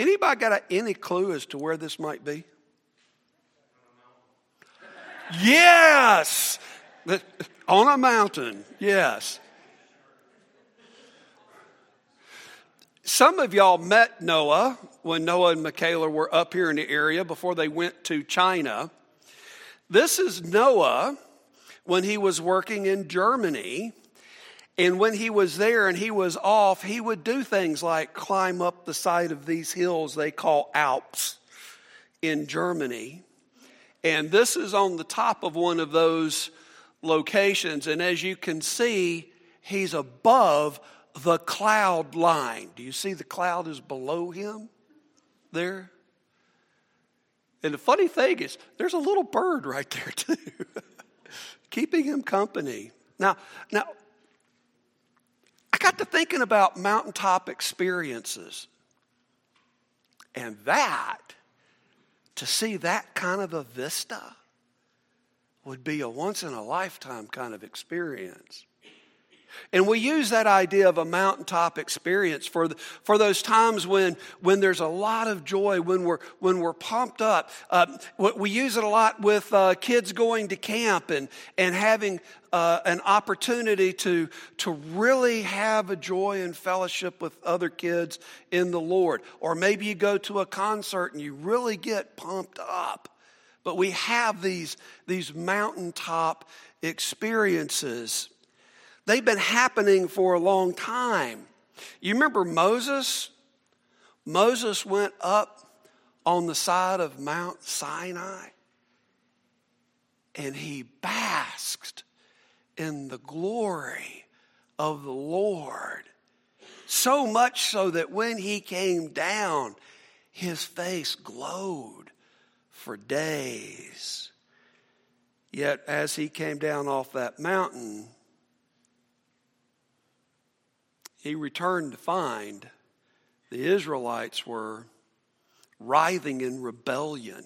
Anybody got any clue as to where this might be? Yes! On a mountain, yes. Some of y'all met Noah when Noah and Michaela were up here in the area before they went to China. This is Noah when he was working in Germany. And when he was there and he was off, he would do things like climb up the side of these hills they call Alps in Germany. And this is on the top of one of those locations. And as you can see, he's above the cloud line. Do you see the cloud is below him there? And the funny thing is, there's a little bird right there too, keeping him company. Now, now, got to thinking about mountaintop experiences, and that to see that kind of a vista would be a once in a lifetime kind of experience. And we use that idea of a mountaintop experience for, the, for those times when, when there's a lot of joy, when we're, when we're pumped up. Uh, we use it a lot with uh, kids going to camp and, and having uh, an opportunity to, to really have a joy and fellowship with other kids in the Lord. Or maybe you go to a concert and you really get pumped up. But we have these, these mountaintop experiences. They've been happening for a long time. You remember Moses? Moses went up on the side of Mount Sinai and he basked in the glory of the Lord. So much so that when he came down, his face glowed for days. Yet as he came down off that mountain, he returned to find the Israelites were writhing in rebellion,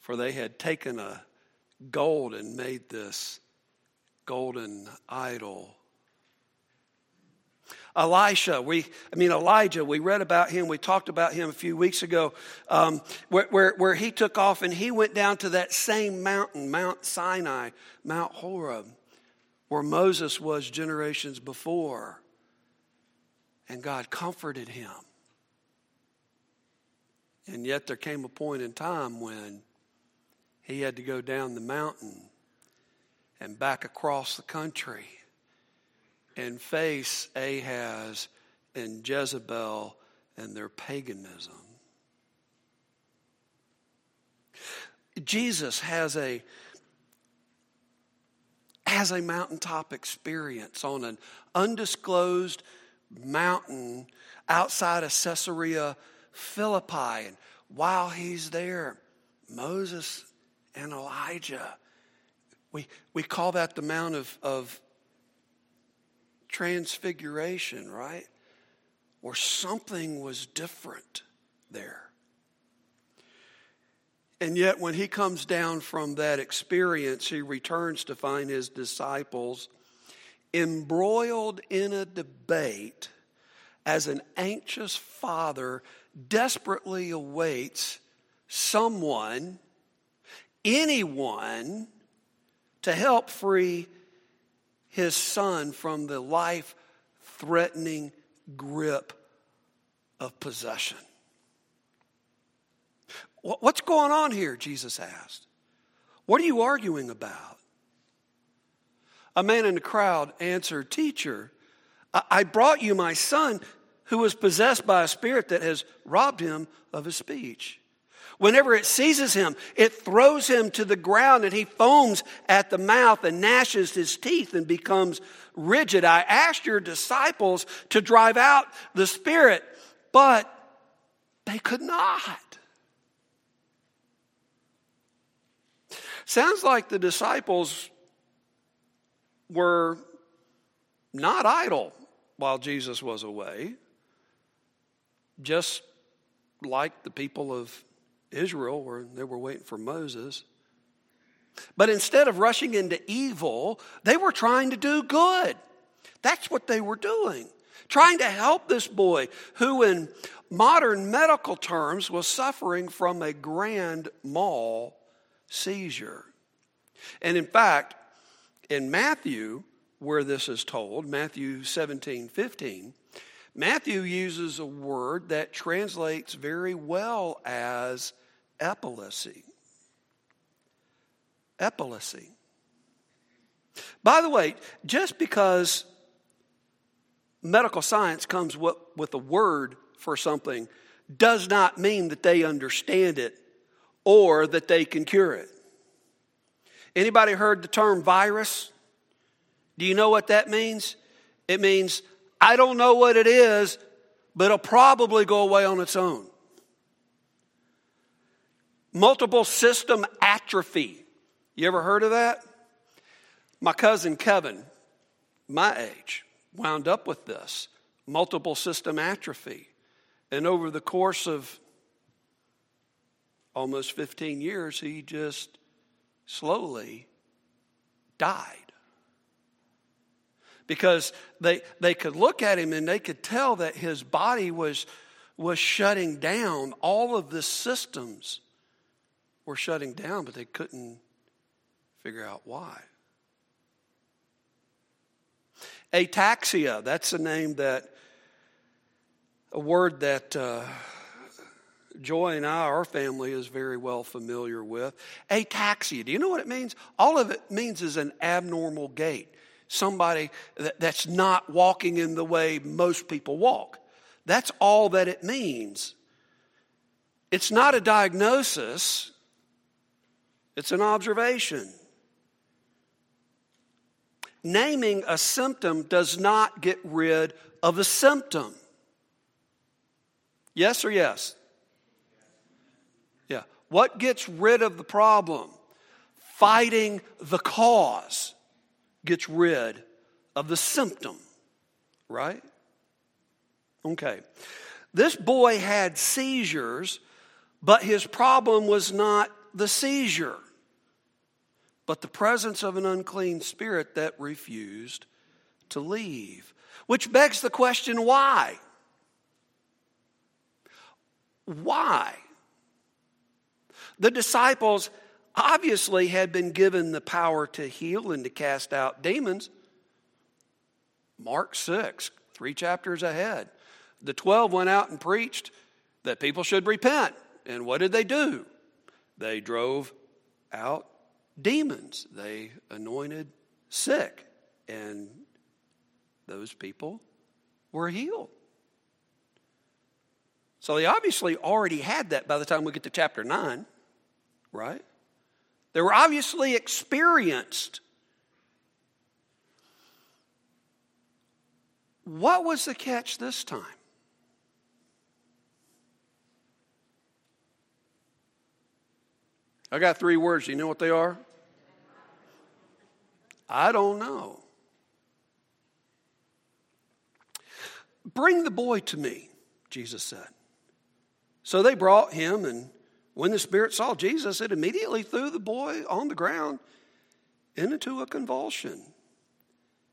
for they had taken a gold and made this golden idol. Elisha, we, I mean, Elijah, we read about him, we talked about him a few weeks ago, um, where, where, where he took off and he went down to that same mountain, Mount Sinai, Mount Horeb where Moses was generations before. And God comforted him. And yet there came a point in time when he had to go down the mountain and back across the country and face Ahaz and Jezebel and their paganism. Jesus has a has a mountaintop experience on an undisclosed mountain outside of Caesarea Philippi. And while he's there, Moses and Elijah, we, we call that the Mount of, of Transfiguration, right? Or something was different there. And yet, when he comes down from that experience, he returns to find his disciples embroiled in a debate as an anxious father desperately awaits someone, anyone, to help free his son from the life threatening grip of possession. What's going on here? Jesus asked. What are you arguing about? A man in the crowd answered, Teacher, I brought you my son who was possessed by a spirit that has robbed him of his speech. Whenever it seizes him, it throws him to the ground and he foams at the mouth and gnashes his teeth and becomes rigid. I asked your disciples to drive out the spirit, but they could not. Sounds like the disciples were not idle while Jesus was away, just like the people of Israel where they were waiting for Moses. But instead of rushing into evil, they were trying to do good. That's what they were doing. trying to help this boy who, in modern medical terms, was suffering from a grand mal seizure. And in fact, in Matthew, where this is told, Matthew 17 15, Matthew uses a word that translates very well as epilepsy. Epilepsy. By the way, just because medical science comes with, a word for something does not mean that they understand it or that they can cure it. Anybody heard the term virus? Do you know what that means? It means I don't know what it is, but it'll probably go away on its own. Multiple system atrophy. You ever heard of that? My cousin Kevin, my age, wound up with this multiple system atrophy. And over the course of almost 15 years, he just slowly died. Because they, they could look at him and they could tell that his body was, was shutting down. All of the systems were shutting down, but they couldn't figure out why. Ataxia, that's a name that, a word that uh, Joy and I, our family, is very well familiar with. Ataxia, do you know what it means? All of it means is an abnormal gait. Somebody that, that's not walking in the way most people walk. That's all that it means. It's not a diagnosis, it's an observation. Naming a symptom does not get rid of a symptom. Yes or yes? What gets rid of the problem? Fighting the cause gets rid of the symptom, right? Okay. This boy had seizures, but his problem was not the seizure but the presence of an unclean spirit that refused to leave. Which begs the question why? Why? The disciples obviously had been given the power to heal and to cast out demons. Mark 6, three chapters ahead. The 12 went out and preached that people should repent. And what did they do? They drove out demons. They anointed sick, and those people were healed. So they obviously already had that by the time we get to chapter 9, right? They were obviously experienced. What was the catch this time? I got three words. You know what they are? I don't know. Bring the boy to me, Jesus said. So they brought him, and when the Spirit saw Jesus, it immediately threw the boy on the ground into a convulsion.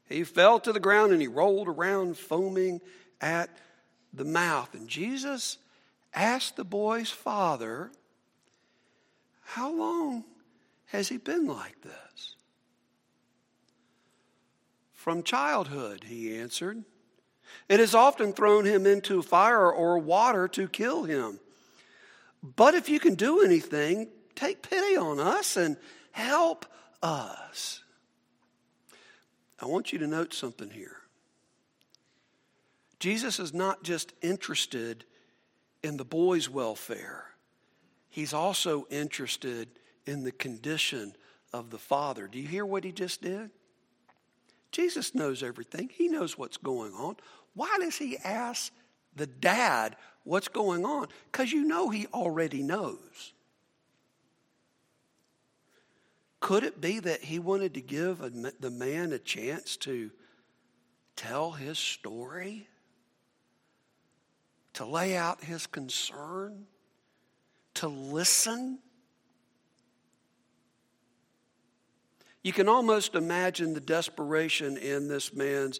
He fell to the ground and he rolled around, foaming at the mouth. And Jesus asked the boy's father how long has he been like this? From childhood, he answered. It has often thrown him into fire or water to kill him. But if you can do anything, take pity on us and help us. I want you to note something here. Jesus is not just interested in the boy's welfare, he's also interested in the condition of the Father. Do you hear what he just did? Jesus knows everything, he knows what's going on. Why does he ask the dad what's going on? Because you know he already knows. Could it be that he wanted to give a, the man a chance to tell his story? To lay out his concern? to listen. You can almost imagine the desperation in this man's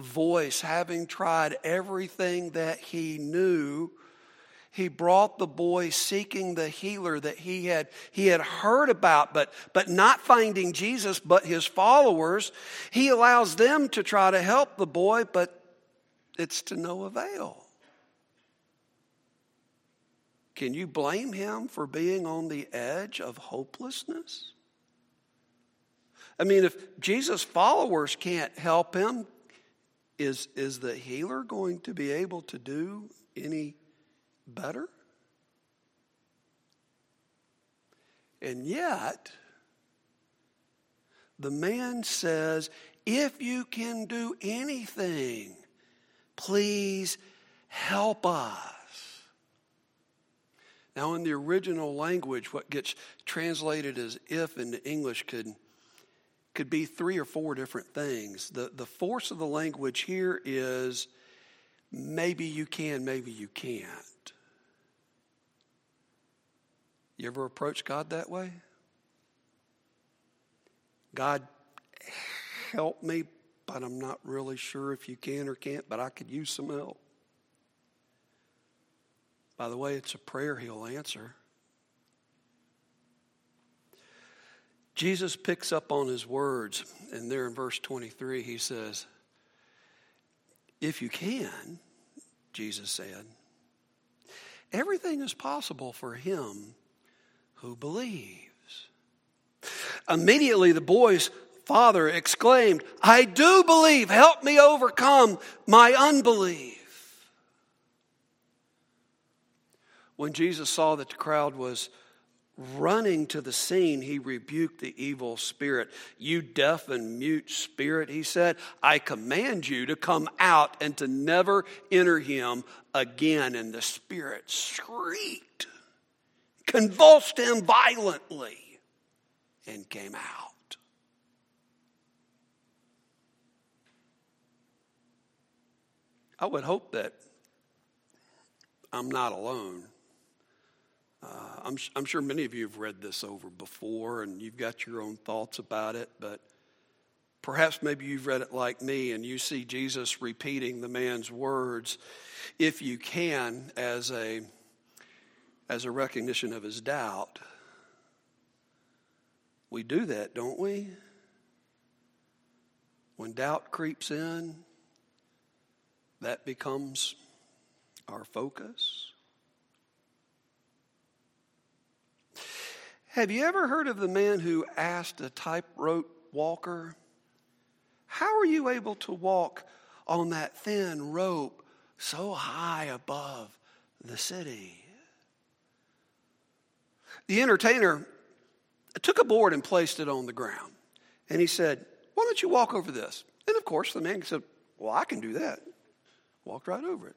voice, having tried everything that he knew, he brought the boy seeking the healer that he had he had heard about but but not finding Jesus but his followers. He allows them to try to help the boy but it's to no avail. Can you blame him for being on the edge of hopelessness? I mean if Jesus followers can't help him is is the healer going to be able to do any better? And yet, the man says, If you can do anything, please help us. Now, in the original language, what gets translated as if into English could, could be three or four different things. The, the force of the language here is maybe you can, maybe you can't. You ever approach God that way? God, help me, but I'm not really sure if you can or can't, but I could use some help. By the way, it's a prayer he'll answer. Jesus picks up on his words, and there in verse 23, he says, If you can, Jesus said, everything is possible for him who believes. Immediately, the boy's father exclaimed, I do believe. Help me overcome my unbelief. When Jesus saw that the crowd was running to the scene, he rebuked the evil spirit. You deaf and mute spirit, he said, I command you to come out and to never enter him again. And the spirit shrieked convulsed him violently, and came out. I would hope that I'm not alone. Uh, I'm, I'm sure many of you have read this over before and you've got your own thoughts about it, but perhaps maybe you've read it like me and you see Jesus repeating the man's words, if you can, as a as a recognition of his doubt. We do that, don't we? When doubt creeps in, that becomes our focus. Have you ever heard of the man who asked a tightrope walker, How are you able to walk on that thin rope so high above the city? The entertainer took a board and placed it on the ground. And he said, Why don't you walk over this? And of course, the man said, Well, I can do that. Walked right over it.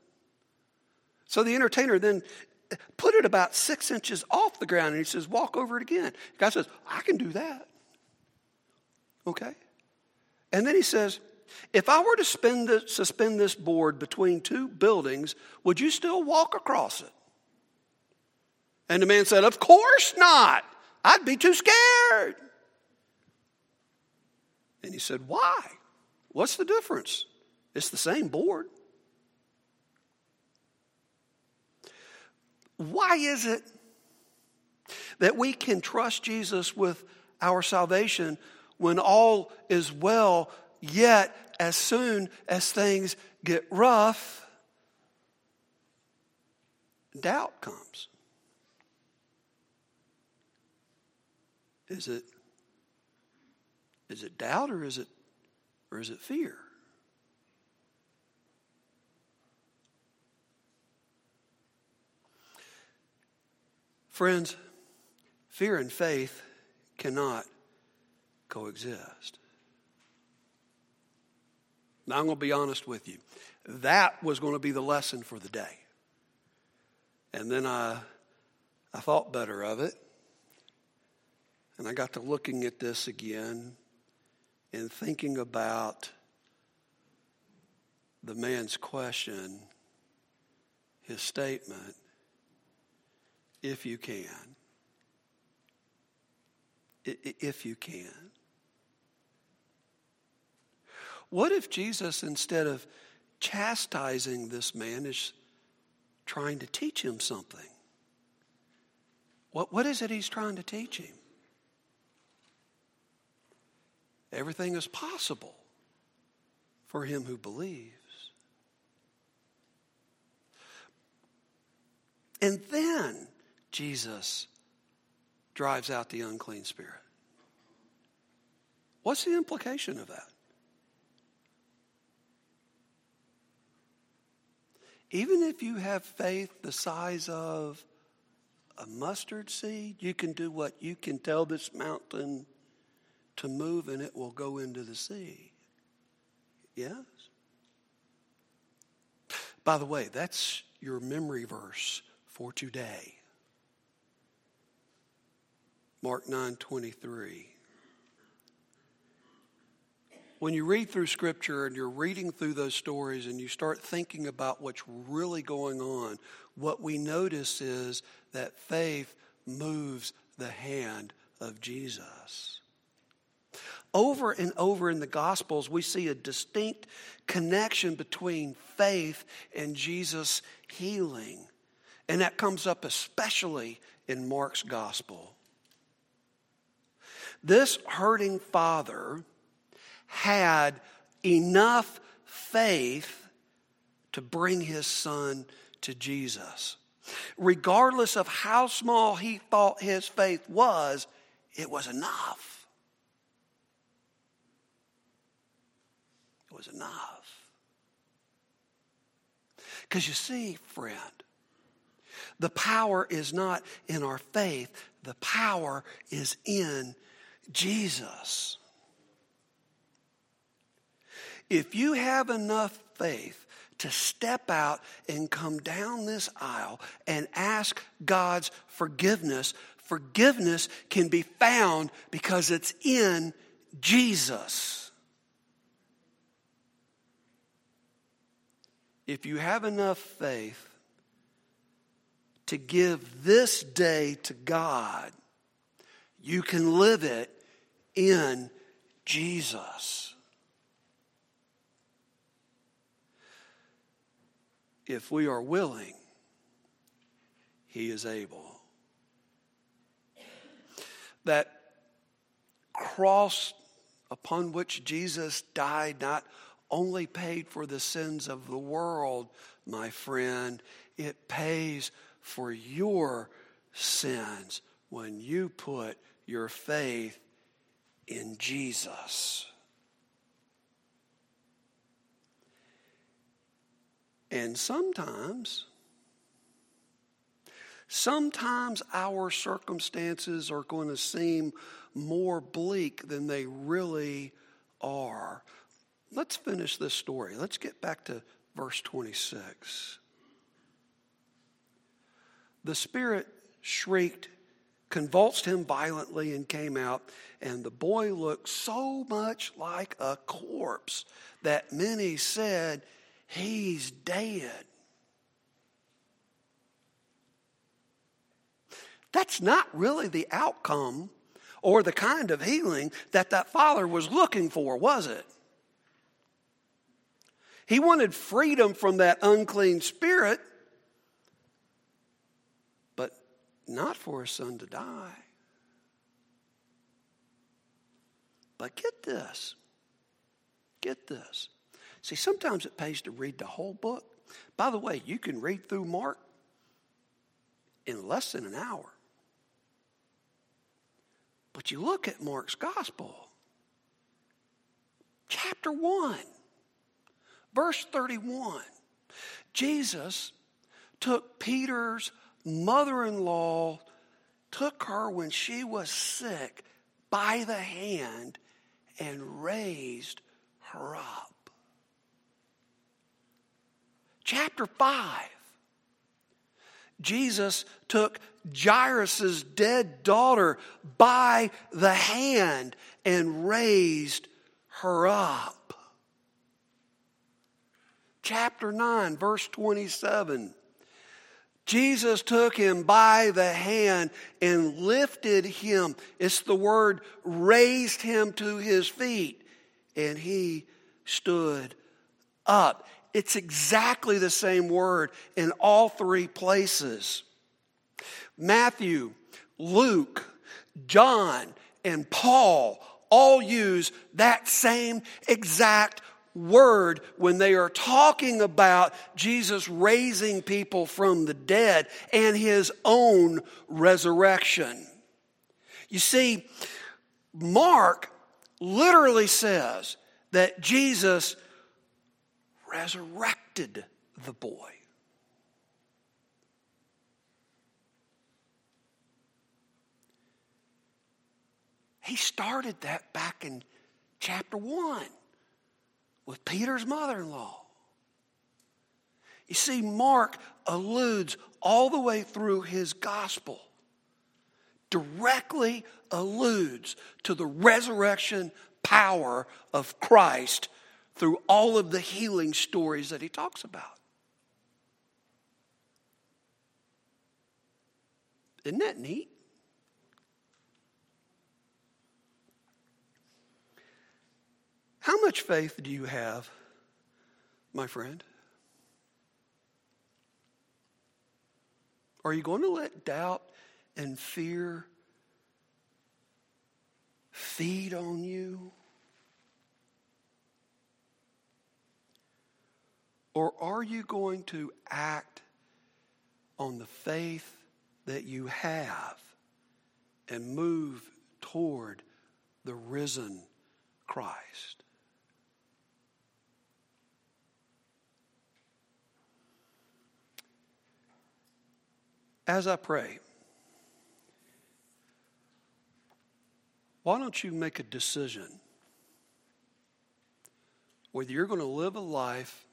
So the entertainer then put it about six inches off the ground and he says, Walk over it again. Guy says, I can do that. Okay? And then he says, If I were to the, suspend this board between two buildings, would you still walk across it? And the man said, Of course not. I'd be too scared. And he said, Why? What's the difference? It's the same board. Why is it that we can trust Jesus with our salvation when all is well, yet as soon as things get rough, doubt comes? Is it is it doubt or is it or is it fear? Friends, fear and faith cannot coexist. Now, I'm going to be honest with you. That was going to be the lesson for the day. And then I, I thought better of it. And I got to looking at this again and thinking about the man's question, his statement, if you can. If you can. What if Jesus, instead of chastising this man, is trying to teach him something? What, what is it he's trying to teach him? Everything is possible for him who believes. And then Jesus drives out the unclean spirit. What's the implication of that? Even if you have faith the size of a mustard seed, you can do what? You can tell this mountain to move and it will go into the sea. Yes? By the way, that's your memory verse for today. Mark 9 23. When you read through Scripture and you're reading through those stories and you start thinking about what's really going on, what we notice is that faith moves the hand of Jesus. Over and over in the Gospels, we see a distinct connection between faith and Jesus' healing. And that comes up especially in Mark's Gospel. This hurting father had enough faith to bring his son to Jesus. Regardless of how small he thought his faith was, it was enough. It was enough. Because you see, friend, the power is not in our faith, the power is in Jesus. If you have enough faith to step out and come down this aisle and ask God's forgiveness, forgiveness can be found because it's in Jesus. If you have enough faith to give this day to God, you can live it in Jesus. if we are willing, He is able. That cross upon which Jesus died not only paid for the sins of the world, my friend, it pays for your sins when you put your faith in Jesus. And sometimes, sometimes our circumstances are going to seem more bleak than they really are. Let's finish this story. Let's get back to verse 26. The Spirit shrieked, convulsed him violently, and came out. And the boy looked so much like a corpse that many said, He's dead. That's not really the outcome or the kind of healing that that father was looking for, was it? He wanted freedom from that unclean spirit, but not for his son to die. But get this. Get this. See, sometimes it pays to read the whole book. By the way, you can read through Mark in less than an hour. But you look at Mark's gospel, chapter 1, verse 31. Jesus took Peter's mother in law, took her when she was sick by the hand, and raised her up chapter 5. Jesus took Jairus' dead daughter by the hand and raised her up. Chapter 9, verse 27. Jesus took him by the hand and lifted him. It's the word raised him to his feet, and he stood up. It's exactly the same word in all three places. Matthew, Luke, John, and Paul all use that same exact word when they are talking about Jesus raising people from the dead and his own resurrection. You see, Mark literally says that Jesus resurrected the boy. He started that back in chapter 1 with Peter's mother in law. You see, Mark alludes all the way through his gospel, directly alludes to the resurrection power of Christ through all of the healing stories that he talks about. Isn't that neat? How much faith do you have, my friend? Are you going to let doubt and fear feed on you? Or are you going to act on the faith that you have and move toward the risen Christ? As I pray, why don't you make a decision whether you're going to live a life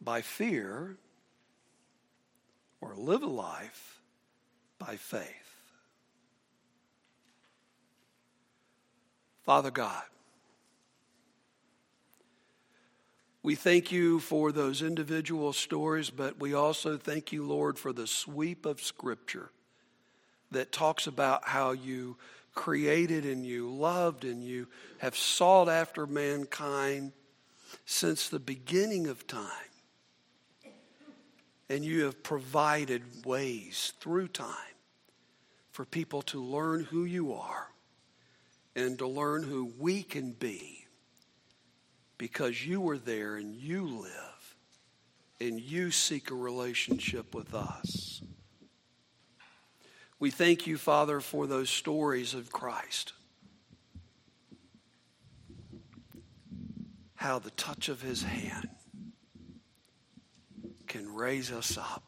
by fear or live a life by faith? Father God, We thank you for those individual stories, but we also thank you, Lord, for the sweep of Scripture that talks about how you created and you loved and you have sought after mankind since the beginning of time. And you have provided ways through time for people to learn who you are and to learn who we can be because you were there and you live and you seek a relationship with us. We thank you, Father, for those stories of Christ. How the touch of his hand can raise us up.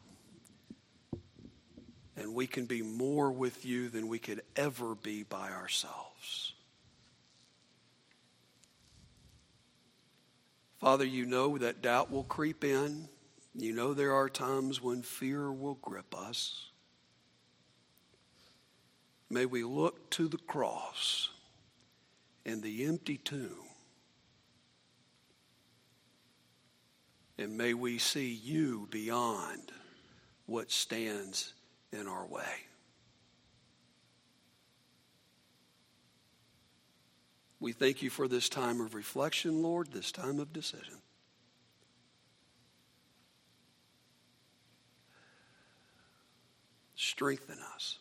And we can be more with you than we could ever be by ourselves. Father, you know that doubt will creep in. You know there are times when fear will grip us. May we look to the cross and the empty tomb. And may we see you beyond what stands in our way. We thank you for this time of reflection, Lord, this time of decision. Strengthen us.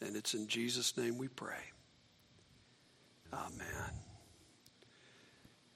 And it's in Jesus' name we pray. Amen.